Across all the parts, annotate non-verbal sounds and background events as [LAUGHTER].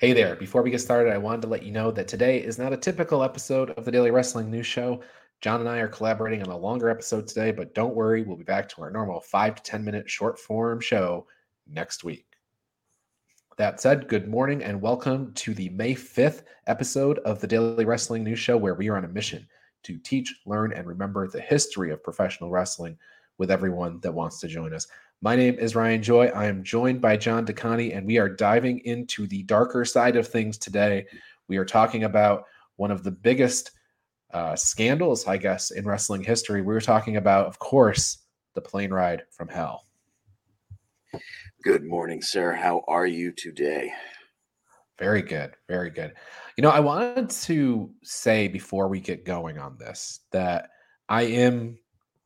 Hey there. Before we get started, I wanted to let you know that today is not a typical episode of the Daily Wrestling News Show. John and I are collaborating on a longer episode today, but don't worry, we'll be back to our normal five to 10 minute short form show next week. That said, good morning and welcome to the May 5th episode of the Daily Wrestling News Show, where we are on a mission to teach, learn, and remember the history of professional wrestling with everyone that wants to join us. My name is Ryan Joy. I am joined by John DeConi, and we are diving into the darker side of things today. We are talking about one of the biggest uh, scandals, I guess, in wrestling history. We are talking about, of course, the plane ride from hell. Good morning, sir. How are you today? Very good. Very good. You know, I wanted to say before we get going on this that I am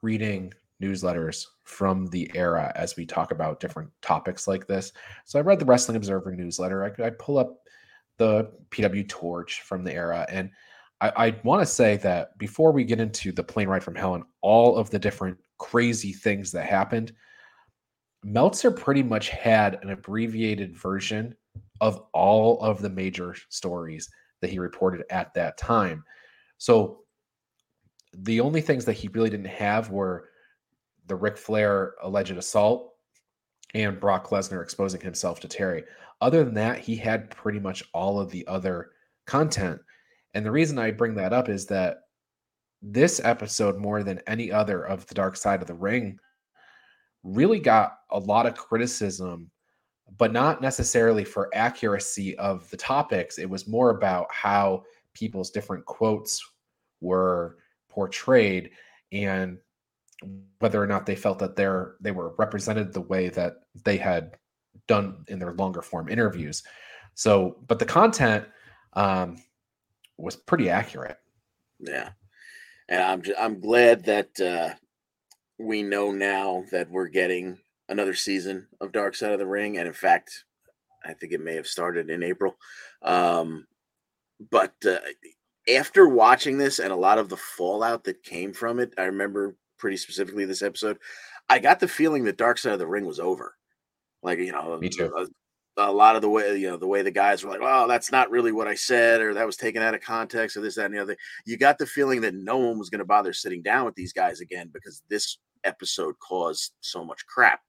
reading newsletters from the era as we talk about different topics like this. So I read the Wrestling Observer newsletter. I, I pull up the PW Torch from the era, and I, I want to say that before we get into the plane ride from hell and all of the different crazy things that happened, Meltzer pretty much had an abbreviated version of all of the major stories that he reported at that time. So the only things that he really didn't have were the Ric Flair alleged assault and Brock Lesnar exposing himself to Terri. Other than that, he had pretty much all of the other content. And the reason I bring that up is that this episode, more than any other of the Dark Side of the Ring, really got a lot of criticism, but not necessarily for accuracy of the topics. It was more about how people's different quotes were portrayed and whether or not they felt that they're they were represented the way that they had done in their longer form interviews. So, but the content um, was pretty accurate. Yeah, and I'm I'm glad that uh, we know now that we're getting another season of Dark Side of the Ring, and in fact, I think it may have started in April. Um, but uh, after watching this and a lot of the fallout that came from it, I remember pretty specifically this episode, I got the feeling that Dark Side of the Ring was over. Like you know, me too. A, a, lot of the way you know the way the guys were like, "Oh, that's not really what I said," or "That was taken out of context," or this, that, and the other. You got the feeling that no one was going to bother sitting down with these guys again because this episode caused so much crap.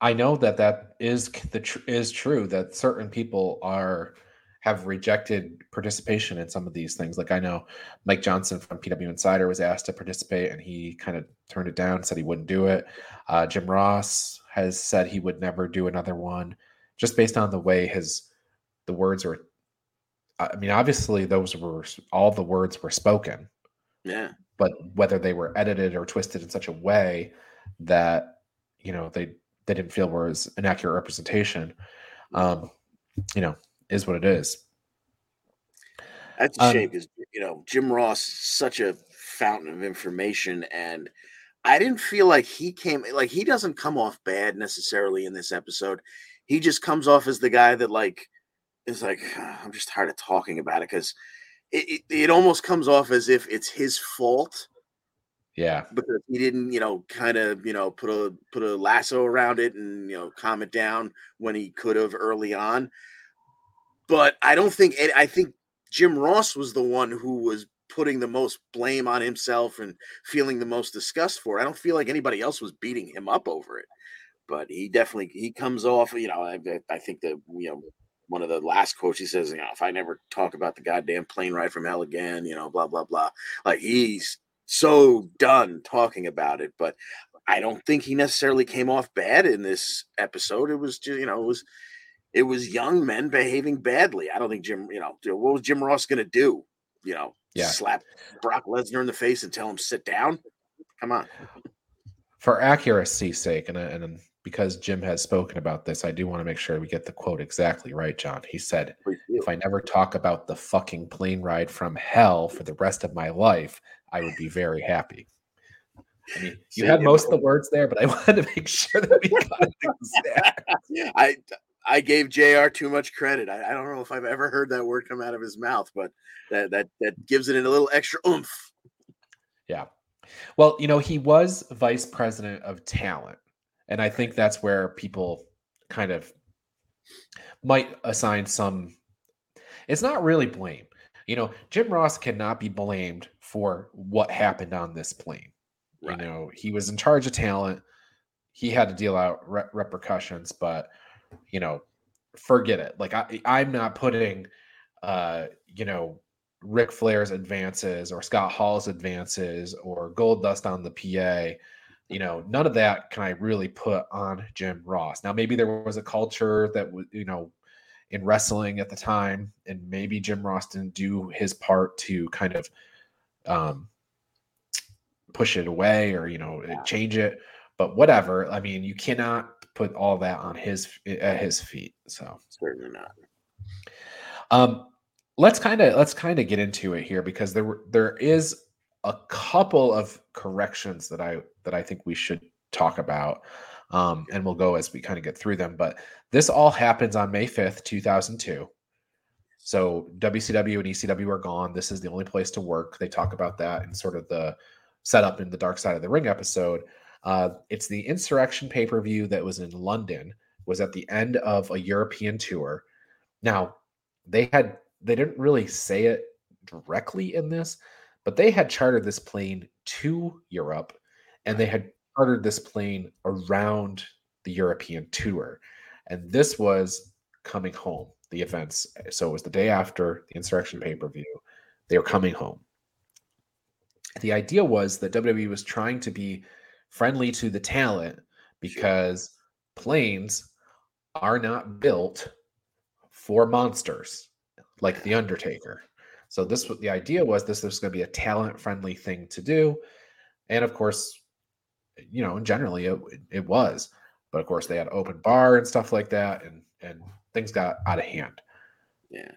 I know that that is the tr- is true that certain people are have rejected participation in some of these things. Like I know Mike Johnson from PW Insider was asked to participate and he kind of turned it down, said he wouldn't do it. Uh, Jim Ross has said he would never do another one just based on the way his the words were I mean obviously those were all the words were spoken. Yeah. But whether they were edited or twisted in such a way that you know they they didn't feel was an accurate representation um you know is what it is. That's a um, shame because you know Jim Ross such a fountain of information, and I didn't feel like he came like he doesn't come off bad necessarily in this episode. He just comes off as the guy that like is like I'm just tired of talking about it because it, it, it almost comes off as if it's his fault. Yeah, because he didn't, you know, kind of, you know, put a put a lasso around it and you know calm it down when he could have early on but I don't think I think Jim Ross was the one who was putting the most blame on himself and feeling the most disgust for. It. I don't feel like anybody else was beating him up over it, but he definitely he comes off. You know, I, I think that you know one of the last quotes he says, you know, if I never talk about the goddamn plane ride from hell again, you know, blah blah blah. Like he's so done talking about it, but I don't think he necessarily came off bad in this episode. It was just, you know, it was it was young men behaving badly. I don't think Jim, you know, what was Jim Ross going to do? You know, yeah. slap Brock Lesnar in the face and tell him sit down. Come on. For accuracy's sake, and and because Jim has spoken about this, I do want to make sure we get the quote exactly right, John. He said, "If I never talk about the fucking plane ride from hell for the rest of my life, I would be very happy." I mean, you had most of the words there, but I [LAUGHS] wanted to make sure that we got it exact. [LAUGHS] I I gave Jr. too much credit. I, I, don't know if I've ever heard that word come out of his mouth, but that that that gives it a little extra oomph. Yeah. Well, you know, he was vice president of talent, and I think that's where people kind of might assign some. It's not really blame. You know, Jim Ross cannot be blamed for what happened on this plane. Right. You know, he was in charge of talent. He had to deal out re- repercussions, but you know, forget it. Like I, I'm not putting, uh, you know, Ric Flair's advances or Scott Hall's advances or Goldust on the PA. You know, none of that can I really put on Jim Ross. Now, maybe there was a culture that was, you know, in wrestling at the time, and maybe Jim Ross didn't do his part to kind of um, push it away or you know yeah. change it. But whatever. I mean, you cannot put all that on his at his feet. So certainly not. Um, let's kind of let's kind of get into it here because there were there is a couple of corrections that I that I think we should talk about. Um, and we'll go as we kind of get through them. But this all happens on May 5th, 2002. So WCW and ECW are gone. This is the only place to work. They talk about that in sort of the setup in the Dark Side of the Ring episode. Uh, it's the Insurrection pay per view that was in London. Was at the end of a European tour. Now they had they didn't really say it directly in this, but they had chartered this plane to Europe, and they had chartered this plane around the European tour, and this was coming home. The events. So it was the day after the Insurrection pay per view. They were coming home. The idea was that WWE was trying to be friendly to the talent because planes are not built for monsters like the Undertaker. So this the idea was this was going to be a talent friendly thing to do, and of course, you know, generally it, it was, but of course they had open bar and stuff like that, and and things got out of hand. Yeah.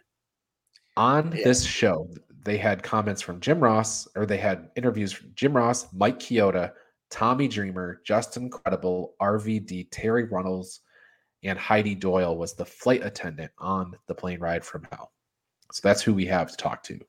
On yeah. this show, they had comments from Jim Ross, or they had interviews from Jim Ross, Mike Chioda, Tommy Dreamer, Justin Credible, RVD, Terri Runnels, and Heidi Doyle was the flight attendant on the plane ride from hell. So that's who we have to talk to.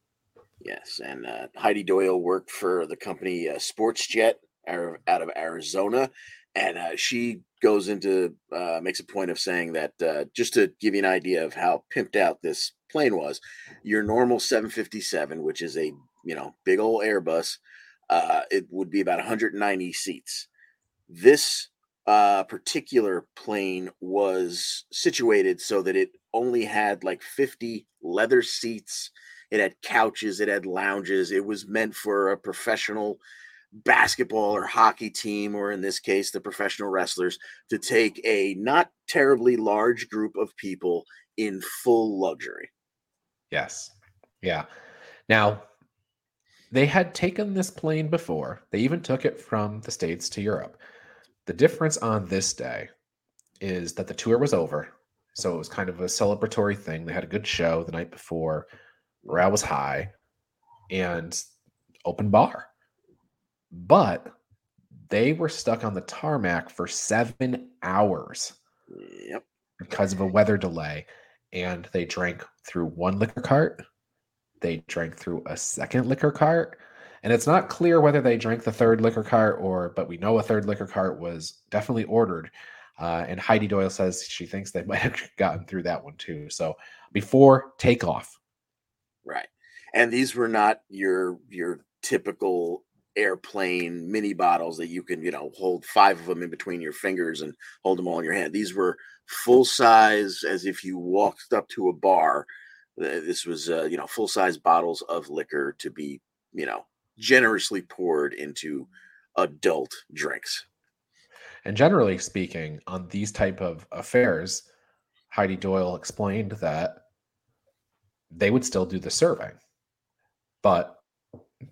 Yes, and uh, Heidi Doyle worked for the company uh, Sports Jet out of Arizona, and uh, she goes into uh, makes a point of saying that uh, just to give you an idea of how pimped out this plane was, your normal 757, which is a you know big old Airbus, uh, it would be about 190 seats. This uh, particular plane was situated so that it only had like 50 leather seats. It had couches, it had lounges. It was meant for a professional basketball or hockey team, or in this case, the professional wrestlers, to take a not terribly large group of people in full luxury. Yes. Yeah. Now, they had taken this plane before. They even took it from the States to Europe. The difference on this day is that the tour was over. So it was kind of a celebratory thing. They had a good show the night before. Morale was high and open bar. But they were stuck on the tarmac for seven hours. Yep. Because of a weather delay. And they drank through one liquor cart. They drank through a second liquor cart. And it's not clear whether they drank the third liquor cart or, but we know a third liquor cart was definitely ordered. Uh, and Heidi Doyle says she thinks they [LAUGHS] might have gotten through that one too. So before takeoff. Right. And these were not your your typical airplane mini bottles that you can, you know, hold five of them in between your fingers and hold them all in your hand. These were full size, as if you walked up to a bar. This was, uh, you know, full size bottles of liquor to be, you know, generously poured into adult drinks. And generally speaking, on these type of affairs, Heidi Doyle explained that they would still do the serving, but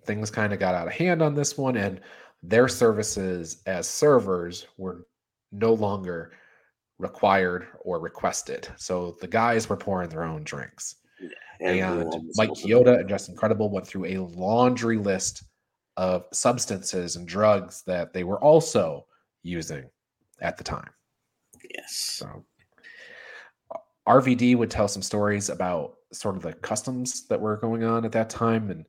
things kind of got out of hand on this one, and their services as servers were no longer required or requested. So the guys were pouring their own drinks. And Mike Chioda and Justin Credible went through a laundry list of substances and drugs that they were also using at the time. Yes. So RVD would tell some stories about sort of the customs that were going on at that time, and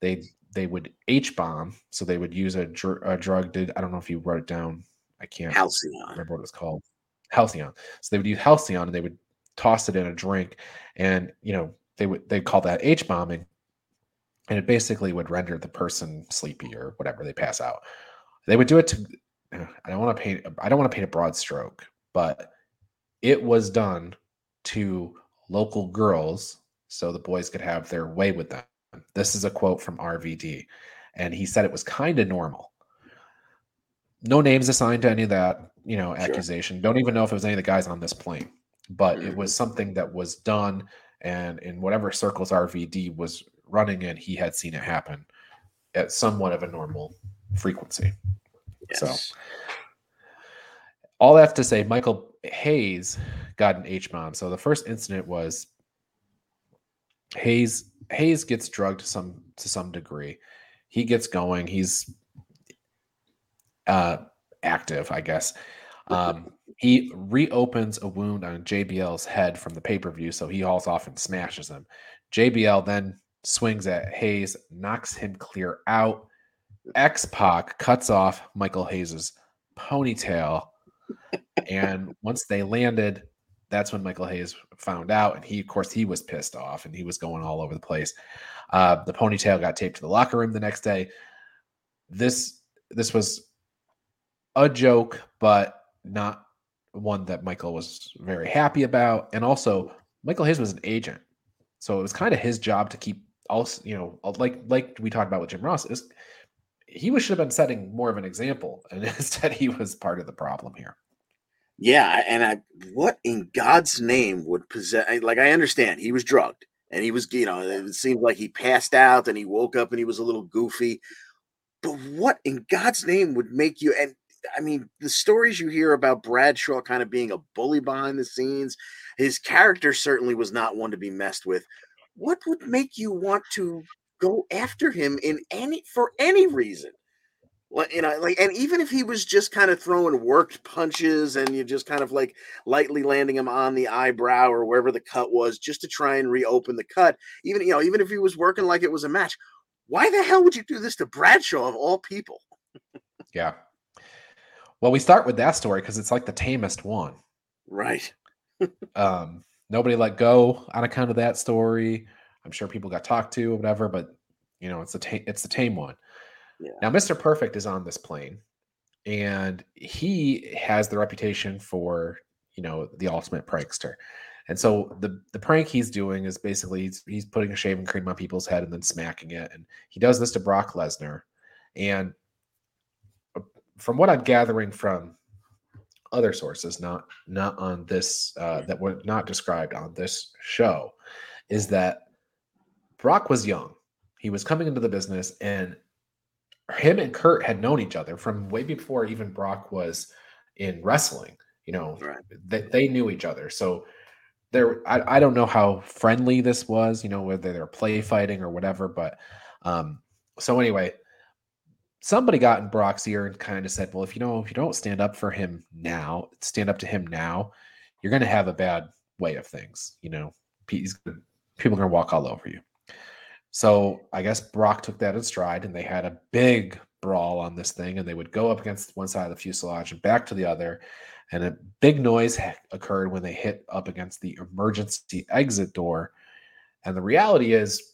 they they would H bomb, so they would use a, dr- a, drug. Did I don't know if you wrote it down. I can't Halcion. remember what it was called. Halcion. So they would use Halcion, and they would toss it in a drink, and you know they would they call that H bombing, and it basically would render the person sleepy or whatever they pass out. They would do it to. I don't want to paint. I don't want to paint a broad stroke, but it was done to local girls so the boys could have their way with them. This is a quote from RVD, and he said it was kind of normal. No names assigned to any of that, you know, accusation. Sure. Don't even know if it was any of the guys on this plane, but mm-hmm. it was something that was done, and in whatever circles RVD was running in, he had seen it happen at somewhat of a normal frequency. Yes. So, all that's to say, Michael Hayes got an H bomb. So the first incident was Hayes Hayes gets drugged to some to some degree. He gets going. He's uh, active, I guess. Um, he reopens a wound on JBL's head from the pay per view, so he hauls off and smashes him. JBL then swings at Hayes, knocks him clear out. X Pac cuts off Michael Hayes's ponytail, and once they landed, that's when Michael Hayes found out, and he, of course, he was pissed off and he was going all over the place. Uh, the ponytail got taped to the locker room the next day. This this was a joke, but not one that Michael was very happy about. And also, Michael Hayes was an agent, so it was kind of his job to keep also, you know, like like we talked about with Jim Ross, is he was, should have been setting more of an example, and [LAUGHS] instead he was part of the problem here. Yeah, and I what in God's name would possess like I understand he was drugged and he was you know it seemed like he passed out and he woke up and he was a little goofy. But what in God's name would make you and I mean the stories you hear about Bradshaw kind of being a bully behind the scenes, his character certainly was not one to be messed with. What would make you want to go after him in any for any reason? you know, like, and even if he was just kind of throwing worked punches and you just kind of like lightly landing him on the eyebrow or wherever the cut was, just to try and reopen the cut, even you know, even if he was working like it was a match, why the hell would you do this to Bradshaw of all people? yeah. Well, we start with that story because it's like the tamest one, right? [LAUGHS] um, nobody let go on account of that story. I'm sure people got talked to or whatever, but you know, it's the ta- it's the tame one. Yeah. Now, Mr. Perfect is on this plane, and he has the reputation for you know the ultimate prankster. And so the the prank he's doing is basically he's, he's putting a shaving cream on people's head and then smacking it. And he does this to Brock Lesnar. And from what I'm gathering from other sources, not not on this uh, that were not described on this show, is that Brock was young. He was coming into the business, and him and Curt had known each other from way before even Brock was in wrestling. You know, right. they, they knew each other. So there, I, I don't know how friendly this was, you know, whether they're play fighting or whatever. But um, so anyway, somebody got in Brock's ear and kind of said, well, if you know, if you don't stand up for him now, stand up to him now, you're going to have a bad way of things. You know, people are going to walk all over you. So I guess Brock took that in stride and they had a big brawl on this thing and they would go up against one side of the fuselage and back to the other. And a big noise occurred when they hit up against the emergency exit door. And the reality is,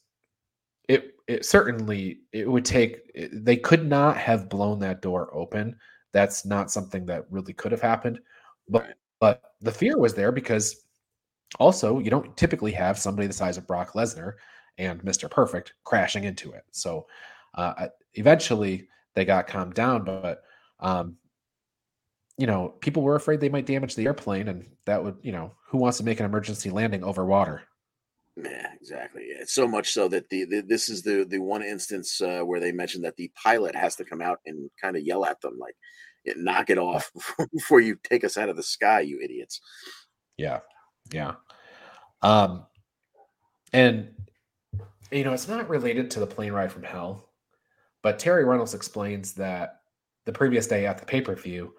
it it certainly it would take they could not have blown that door open. That's not something that really could have happened. But but the fear was there because also you don't typically have somebody the size of Brock Lesnar and Mr. Perfect crashing into it. So uh, eventually they got calmed down, but um, you know, people were afraid they might damage the airplane, and that would, you know, who wants to make an emergency landing over water? Yeah, exactly. Yeah. So much so that the, the this is the the one instance uh, where they mentioned that the pilot has to come out and kind of yell at them like, "Knock it off [LAUGHS] before you take us out of the sky, you idiots." Yeah, yeah. Um, and you know, it's not related to the plane ride from hell, but Terri Runnels explains that the previous day at the pay per view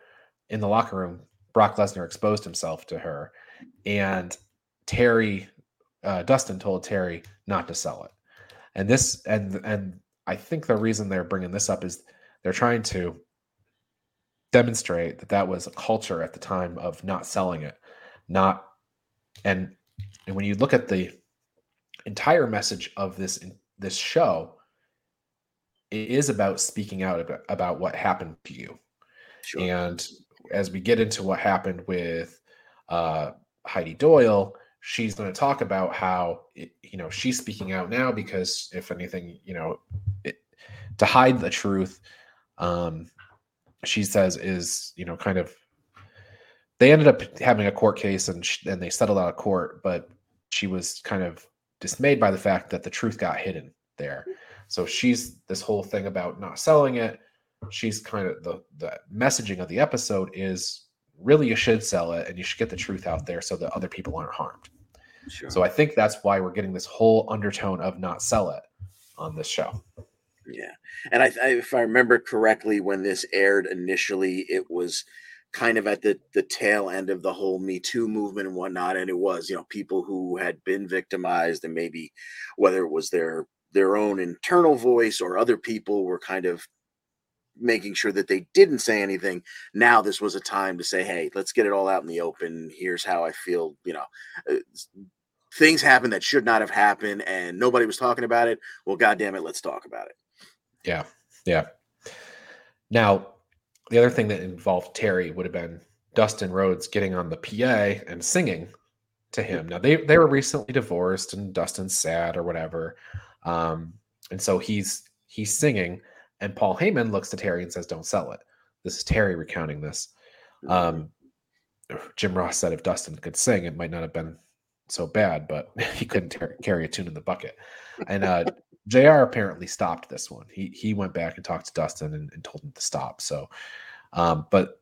in the locker room, Brock Lesnar exposed himself to her, and Terri, uh, Dustin told Terri not to sell it, and this and and I think the reason they're bringing this up is they're trying to demonstrate that that was a culture at the time of not selling it, not and and when you look at the entire message of this this show, it is about speaking out about, about what happened to you. Sure. And as we get into what happened with uh, Heidi Doyle, she's going to talk about how it, you know she's speaking out now because if anything, you know, it, to hide the truth, um, she says is you know kind of they ended up having a court case and and they settled out of court, but she was kind of dismayed by the fact that the truth got hidden there. So she's this whole thing about not selling it. She's kind of the the messaging of the episode is really you should sell it and you should get the truth out there so that other people aren't harmed. Sure. So I think that's why we're getting this whole undertone of not sell it on this show. Yeah, and I, I, if I remember correctly, when this aired initially, it was kind of at the the tail end of the whole Me Too movement and whatnot, and it was you know people who had been victimized and maybe whether it was their their own internal voice or other people were kind of making sure that they didn't say anything. Now this was a time to say, "Hey, let's get it all out in the open. Here's how I feel." You know, uh, things happened that should not have happened, and nobody was talking about it. Well, goddamn it, let's talk about it. Yeah, yeah. Now, the other thing that involved Terri would have been Dustin Rhodes getting on the PA and singing to him. Now they they were recently divorced, and Dustin's sad or whatever, um, and so he's he's singing and Paul Heyman looks to Terri and says, "Don't sell it." This is Terri recounting this. Um, Jim Ross said if Dustin could sing, it might not have been so bad, but [LAUGHS] he couldn't ter- carry a tune in the bucket. And uh, [LAUGHS] Jr. apparently stopped this one. He he went back and talked to Dustin and, and told him to stop. So, um, but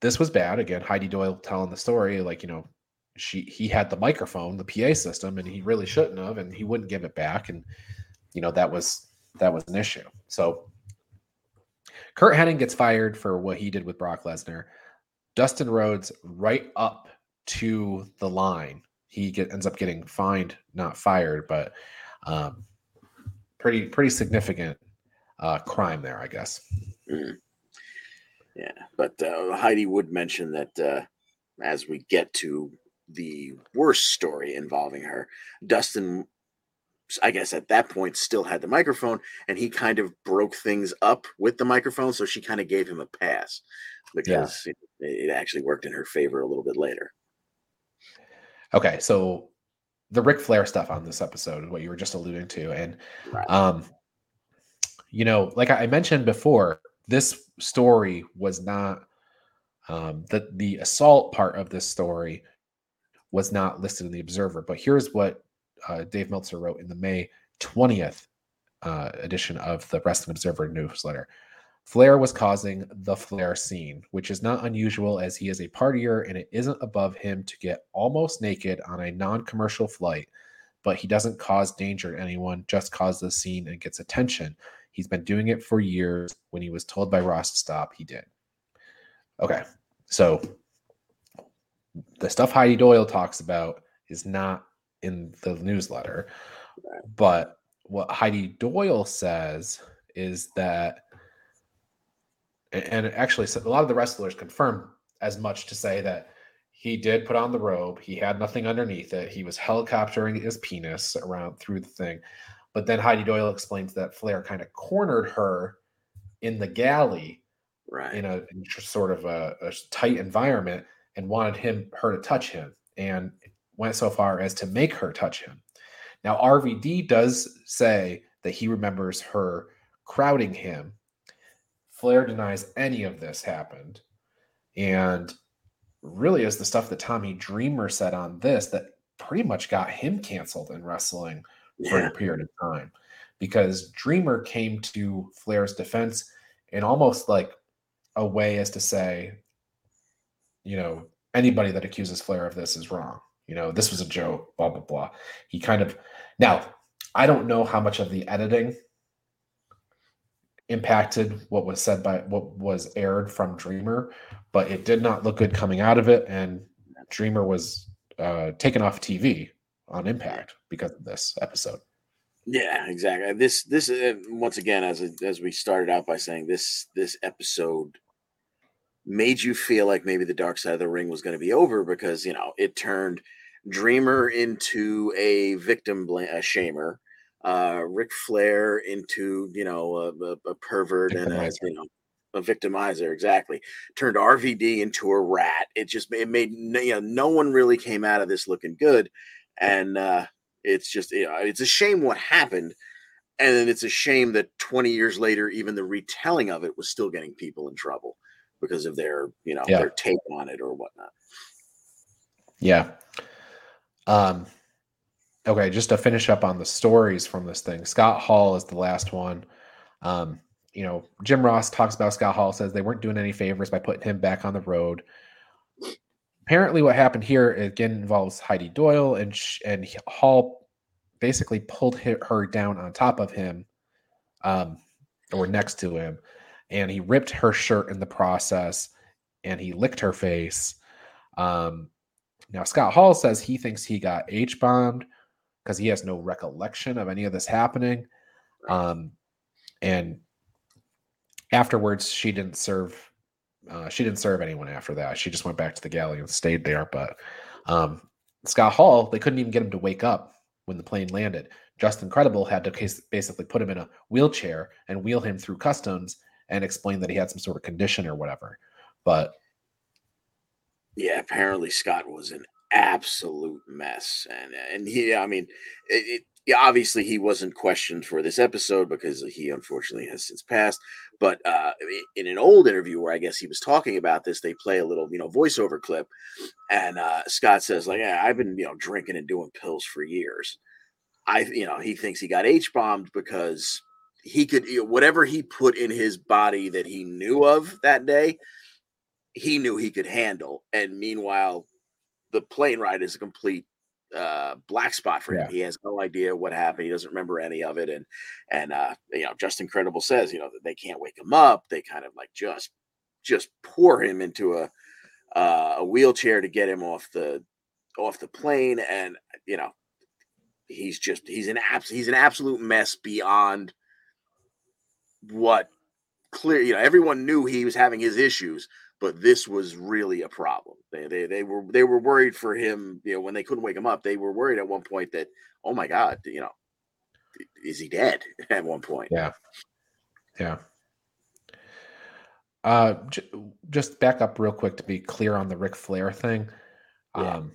this was bad. Again, Heidi Doyle telling the story, like you know, she he had the microphone, the PA system, and he really shouldn't have, and he wouldn't give it back, and you know that was that was an issue. So Curt Hennig gets fired for what he did with Brock Lesnar. Dustin Rhodes right up to the line. He get, ends up getting fined, not fired, but um, pretty pretty significant uh, crime there, I guess. Mm. Yeah, but uh, Heidi would mention that uh, as we get to the worst story involving her, Dustin I guess at that point still had the microphone and he kind of broke things up with the microphone. So she kind of gave him a pass because yeah. it, it, actually worked in her favor a little bit later. Okay. So the Ric Flair stuff on this episode is what you were just alluding to. And, right. um, you know, like I mentioned before, this story was not um, the the assault part of this story was not listed in the Observer. But here's what uh, Dave Meltzer wrote in the May 20th uh, edition of the Wrestling Observer newsletter. Flair was causing the Flair scene, which is not unusual as he is a partier and it isn't above him to get almost naked on a non commercial flight, but he doesn't cause danger to anyone, just causes the scene and gets attention. He's been doing it for years. When he was told by Ross to stop, he did. Okay, so the stuff Heidi Doyle talks about is not in the newsletter. But what Heidi Doyle says is that, and actually, a lot of the wrestlers confirm as much to say that he did put on the robe. He had nothing underneath it. He was helicoptering his penis around through the thing. But then Heidi Doyle explains that Flair kind of cornered her in the galley, right, in a in sort of a, a tight environment, and wanted him her to touch him. And went so far as to make her touch him. Now, RVD does say that he remembers her crowding him. Flair denies any of this happened. And really is the stuff that Tommy Dreamer said on this that pretty much got him canceled in wrestling for yeah. a period of time because Dreamer came to Flair's defense in almost like a way as to say, you know, anybody that accuses Flair of this is wrong you know, this was a joke, blah, blah, blah. He kind of, now, I don't know how much of the editing impacted what was said by what was aired from Dreamer, but it did not look good coming out of it. And Dreamer was uh, taken off TV on Impact because of this episode. Yeah, exactly. This this uh, once again, as as we started out by saying, this this episode made you feel like maybe the dark side of the ring was going to be over because you know it turned Dreamer into a victim bl- a shamer, uh, Ric Flair into you know a, a, pervert and a you know a victimizer exactly turned RVD into a rat. It just it made you know no one really came out of this looking good, and uh, it's just you know it's a shame what happened, and then it's a shame that 20 years later even the retelling of it was still getting people in trouble because of their you know yeah. their take on it or whatnot. Yeah. Um. Okay, just to finish up on the stories from this thing, Scott Hall is the last one. Um, you know, Jim Ross talks about Scott Hall, says they weren't doing any favors by putting him back on the road. Apparently, what happened here again involves Heidi Doyle, and and Hall basically pulled her down on top of him, um, or next to him, and he ripped her shirt in the process, and he licked her face. Um, now Scott Hall says he thinks he got H bombed because he has no recollection of any of this happening. Um, and afterwards she didn't serve uh, she didn't serve anyone after that. She just went back to the galley and stayed there but um, scott hall they couldn't even get him to wake up when the plane landed. Justin credible had to basically put him in a wheelchair and wheel him through customs and explain that he had some sort of condition or whatever. But yeah apparently scott was an absolute mess and and he i mean it, yeah, obviously he wasn't questioned for this episode because he unfortunately has since passed. But uh, in an old interview where I guess he was talking about this, they play a little, you know, voiceover clip, and uh, Scott says like, "Yeah, I've been, you know, drinking and doing pills for years. I, you know, he thinks he got H bombed because he could, you know, whatever he put in his body that he knew of that day, he knew he could handle. And meanwhile, the plane ride is a complete uh, black spot for him. Yeah. He has no idea what happened. He doesn't remember any of it. And and uh, you know, Justin Credible says, you know, that they can't wake him up. They kind of like just just pour him into a uh, a wheelchair to get him off the off the plane. And you know, he's just he's an abs he's an absolute mess beyond what clear. You know, everyone knew he was having his issues, but this was really a problem. They, they they were they were worried for him. You know, when they couldn't wake him up, they were worried at one point that oh my god, you know, is he dead [LAUGHS] at one point? Yeah, yeah. Uh, j- just back up real quick to be clear on the Ric Flair thing. Yeah. Um,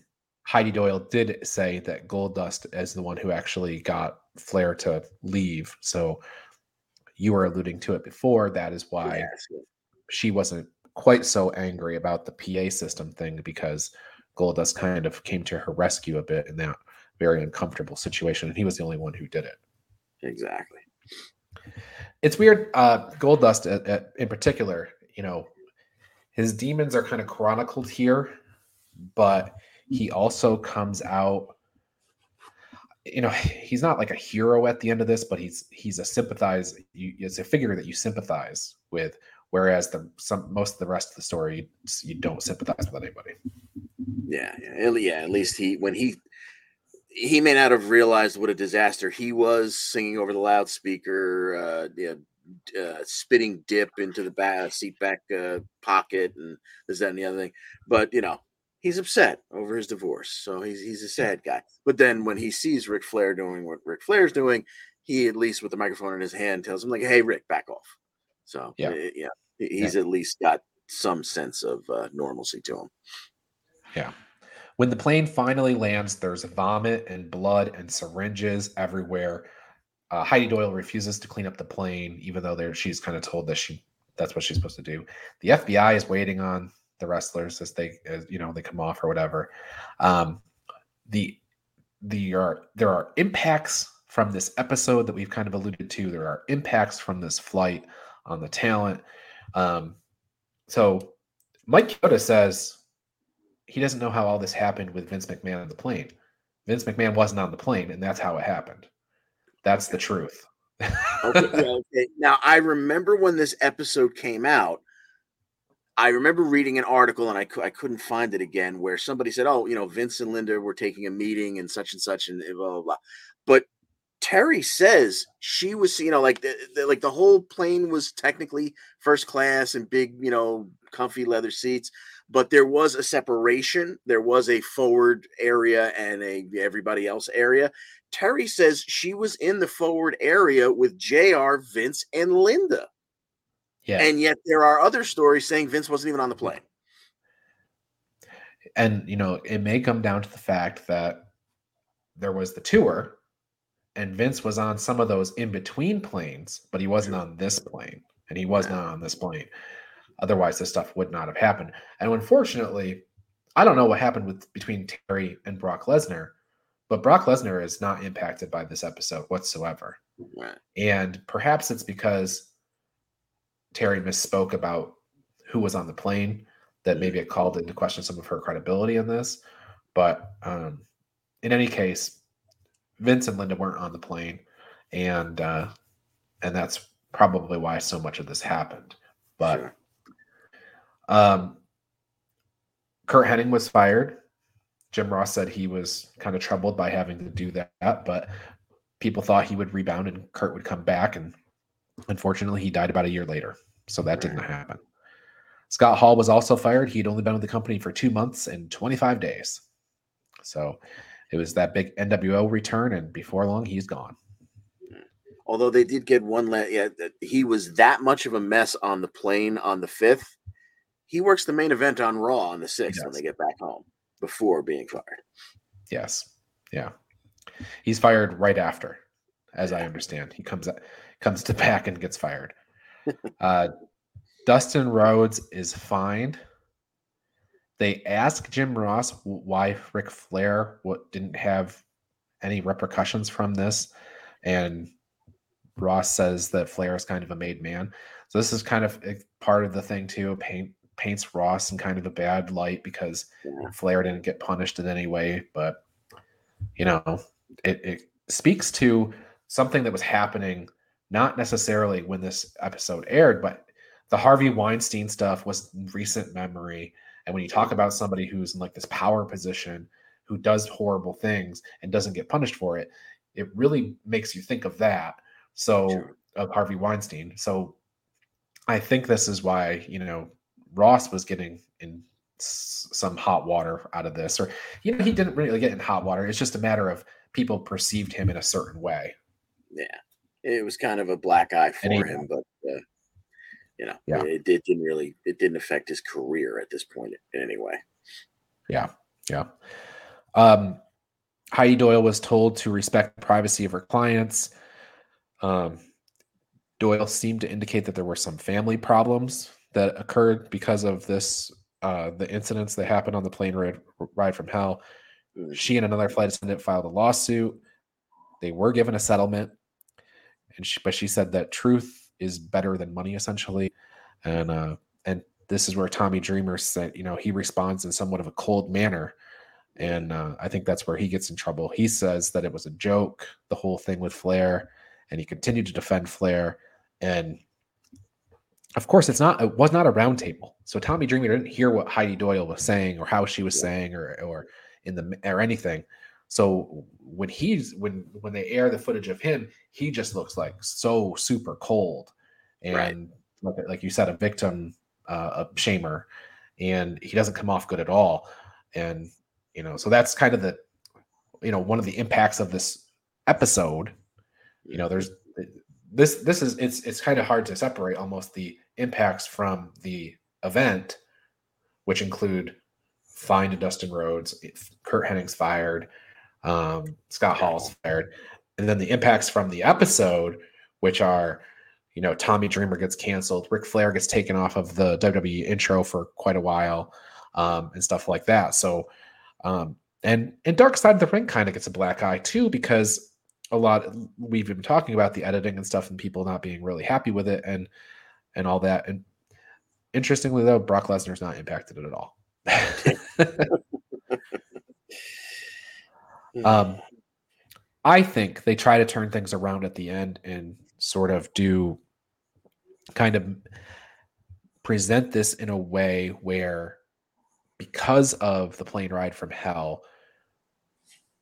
Heidi Doyle did say that Goldust is the one who actually got Flair to leave. So you were alluding to it before. That is why yes. she wasn't quite so angry about the PA system thing because Goldust kind of came to her rescue a bit in that very uncomfortable situation, and he was the only one who did it. Exactly. It's weird. Uh, Goldust, at, at, in particular, you know, his demons are kind of chronicled here, but he also comes out. You know, he's not like a hero at the end of this, but he's he's a sympathize. You, it's a figure that you sympathize with Whereas the some most of the rest of the story, you don't sympathize with anybody. Yeah, yeah. At least he when he he may not have realized what a disaster he was singing over the loudspeaker, uh, yeah, uh, spitting dip into the back seat back uh, pocket, and this that and the other thing. But you know, he's upset over his divorce, so he's he's a sad guy. But then when he sees Ric Flair doing what Ric Flair's doing, he at least with the microphone in his hand tells him like, "Hey, Rick, back off." So yeah, eh, yeah, he's yeah. at least got some sense of uh, normalcy to him. Yeah. When the plane finally lands, there's vomit and blood and syringes everywhere. Uh, Heidi Doyle refuses to clean up the plane, even though there she's kind of told that she that's what she's supposed to do. The FBI is waiting on the wrestlers as they as, you know they come off or whatever. Um, the the are there are impacts from this episode that we've kind of alluded to. There are impacts from this flight on the talent. Um, so Mike Chioda says he doesn't know how all this happened with Vince McMahon on the plane. Vince McMahon wasn't on the plane, and that's how it happened. That's the truth. okay, [LAUGHS] well, okay. Now I remember when this episode came out. I remember reading an article, and I, I couldn't find it again, where somebody said, "Oh, you know, Vince and Linda were taking a meeting and such and such and blah blah blah." But Terri says she was, you know, like the, the, like the whole plane was technically first class and big, you know, comfy leather seats, but there was a separation. There was a forward area and a everybody else area. Terri says she was in the forward area with JR, Vince, and Linda. Yeah. And yet there are other stories saying Vince wasn't even on the plane. And you know, it may come down to the fact that there was the tour and Vince was on some of those in between planes, but he wasn't on this plane and he was not on this plane. Otherwise, this stuff would not have happened. And unfortunately, I don't know what happened with between Terri and Brock Lesnar, but Brock Lesnar is not impacted by this episode whatsoever. Right. And perhaps it's because Terri misspoke about who was on the plane that maybe it called into question some of her credibility in this. But um, in any case, Vince and Linda weren't on the plane, and uh, and that's probably why so much of this happened. But sure. um, Curt Hennig was fired. Jim Ross said he was kind of troubled by having to do that, but people thought he would rebound and Curt would come back, and unfortunately, he died about a year later, so that didn't happen. Scott Hall was also fired. He'd only been with the company for two months and 25 days. So it was that big NWO return, and before long, he's gone. Although they did get one, la- yeah, he was that much of a mess on the plane on the fifth. He works the main event on Raw on the sixth when they get back home before being fired. Yes, yeah, he's fired right after, as I understand. He comes comes to [LAUGHS] back and gets fired. [LAUGHS] uh, Dustin Rhodes is fined they ask Jim Ross why Ric Flair what didn't have any repercussions from this, and Ross says that Flair is kind of a made man. So this is kind of eh, part of the thing too. Paint paints Ross in kind of a bad light because yeah. Flair didn't get punished in any way. But you know, it, it speaks to something that was happening not necessarily when this episode aired, but the Harvey Weinstein stuff was recent memory and when you talk about somebody who's in like this power position, who does horrible things and doesn't get punished for it, it really makes you think of that. So sure. of Harvey Weinstein. So I think this is why, you know, Ross was getting in some hot water out of this, or you know, he didn't really get in hot water. It's just a matter of people perceived him in a certain way. Yeah, it was kind of a black eye for he, him, but uh, you know, yeah. it, it didn't really it didn't affect his career at this point in any way. Yeah, yeah. Um, Heidi Doyle was told to respect the privacy of her clients. Um, Doyle seemed to indicate that there were some family problems that occurred because of this, uh, the incidents that happened on the plane ride, ride from hell. Mm-hmm. She and another flight attendant filed a lawsuit. They were given a settlement, and she, but she said that truth is better than money essentially. And uh and this is where tommy dreamer said you know he responds in somewhat of a cold manner. And uh, i think that's where he gets in trouble. He says that it was a joke the whole thing with flair and he continued to defend flair. And of course it's not it was not a roundtable. So tommy dreamer didn't hear what heidi doyle was saying or how she was saying or or in the or anything. So when he's when when they air the footage of him, he just looks like so super cold and right. like, like you said, a victim, uh, a shamer, and he doesn't come off good at all. And you know, so that's kind of the you know one of the impacts of this episode. You know, there's this this is it's it's kind of hard to separate almost the impacts from the event, which include fine to Dustin Rhodes, Curt Hennig's fired, um, Scott Hall's fired, and then the impacts from the episode, which are, you know, Tommy Dreamer gets canceled, Ric Flair gets taken off of the WWE intro for quite a while, um, and stuff like that. So, um, and and Dark Side of the Ring kind of gets a black eye too because a lot we've been talking about the editing and stuff and people not being really happy with it and and all that. And interestingly though, Brock Lesnar's not impacted it at all. [LAUGHS] [LAUGHS] Um, I think they try to turn things around at the end and sort of do kind of present this in a way where because of the plane ride from hell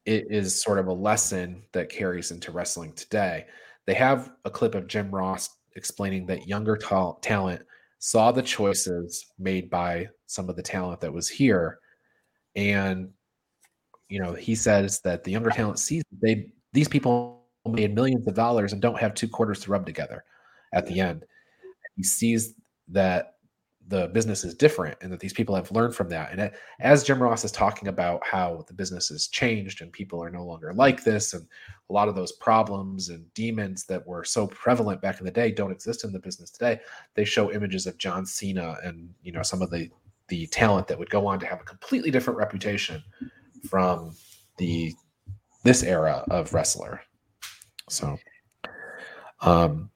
it is sort of a lesson that carries into wrestling today. They have a clip of jim ross explaining that younger ta- talent saw the choices made by some of the talent that was here, and you know he says that the younger talent sees they these people made millions of dollars and don't have two quarters to rub together at the end. He sees that the business is different and that these people have learned from that. And as Jim Ross is talking about how the business has changed and people are no longer like this, and a lot of those problems and demons that were so prevalent back in the day don't exist in the business today. They show images of John Cena and you know some of the the talent that would go on to have a completely different reputation from the this era of wrestler. So um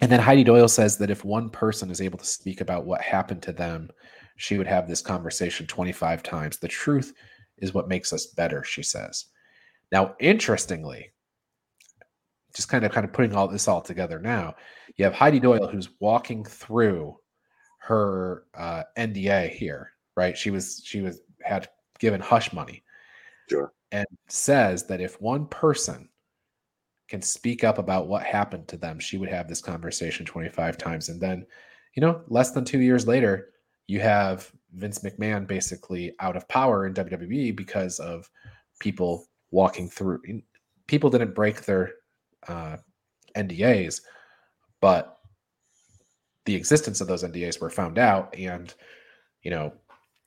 and then Heidi Doyle says that if one person is able to speak about what happened to them, she would have this conversation 25 times. The truth is what makes us better, she says. Now, interestingly, just kind of kind of putting all this all together now, you have Heidi Doyle who's walking through her uh, NDA here, right? She was she was had given hush money. Sure. And says that if one person can speak up about what happened to them, she would have this conversation 25 times. And then, you know, less than two years later, you have Vince McMahon basically out of power in WWE because of people walking through. People didn't break their uh, NDAs, but the existence of those NDAs were found out. And, you know,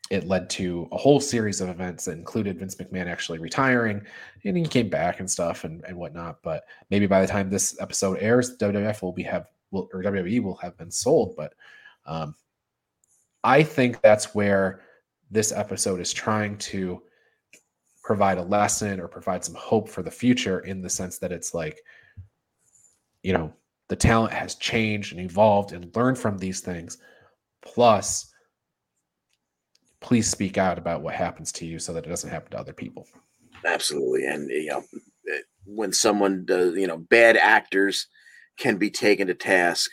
it led to a whole series of events that included Vince McMahon actually retiring, and he came back and stuff and, and whatnot. But maybe by the time this episode airs, WWF will be have will, or WWE will have been sold. But um, I think that's where this episode is trying to provide a lesson or provide some hope for the future in the sense that it's like, you know, the talent has changed and evolved and learned from these things. Plus, please speak out about what happens to you so that it doesn't happen to other people. Absolutely. And, you know, eh, when someone does, you know, bad actors can be taken to task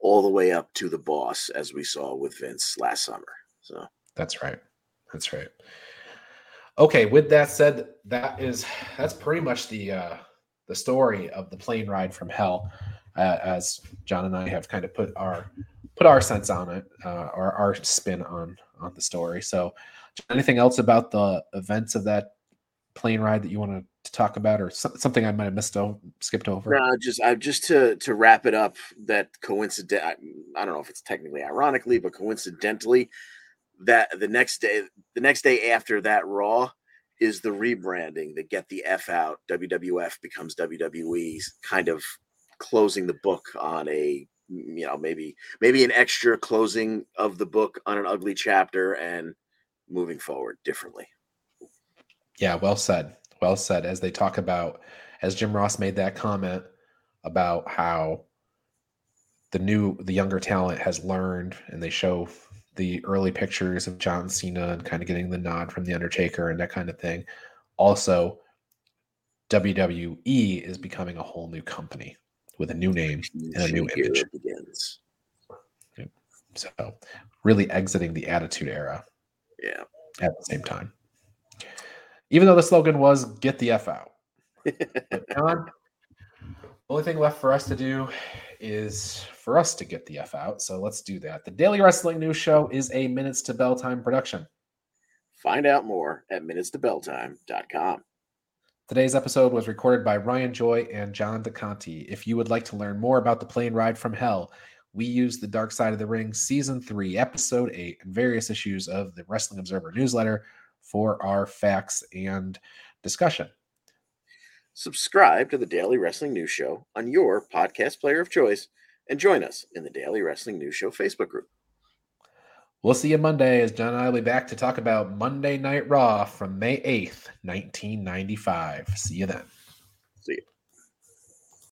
all the way up to the boss, as we saw with Vince last summer. So that's right. That's right. Okay. With that said, that is, that's pretty much the, uh, the story of the plane ride from hell, uh, as John and I have kind of put our put our sense on it, uh, or our spin on on the story. So, anything else about the events of that plane ride that you want to talk about, or something I might have missed, o- skipped over? No, just I just to to wrap it up. That coincident, I, don't know if it's technically ironically, but coincidentally, that the next day, the next day after that Raw is the rebranding. That get the f out. WWF becomes WWE, kind of closing the book on a you know maybe maybe an extra closing of the book on an ugly chapter and moving forward differently. Yeah well said well said. As they talk about as jim ross made that comment about how the new the younger talent has learned and they show the early pictures of john cena and kind of getting the nod from the undertaker and that kind of thing. Also wwe is becoming a whole new company with a new name and a new image. Begins. So, really exiting the Attitude Era. Yeah. At the same time, even though the slogan was "Get the f out." but [LAUGHS] John, the only thing left for us to do is for us to get the f out. So let's do that. The Daily Wrestling News Show is a minutes to bell time production. Find out more at minutes2belltime.com. Today's episode was recorded by Ryan Joy and John DeConti. If you would like to learn more about the plane ride from hell, we use the Dark Side of the Ring Season 3, Episode 8, and various issues of the Wrestling Observer newsletter for our facts and discussion. Subscribe to the Daily Wrestling News Show on your podcast player of choice and join us in the Daily Wrestling News Show Facebook group. We'll see you Monday as John and I will be back to talk about Monday Night Raw from May 8th, 1995. See you then. See you.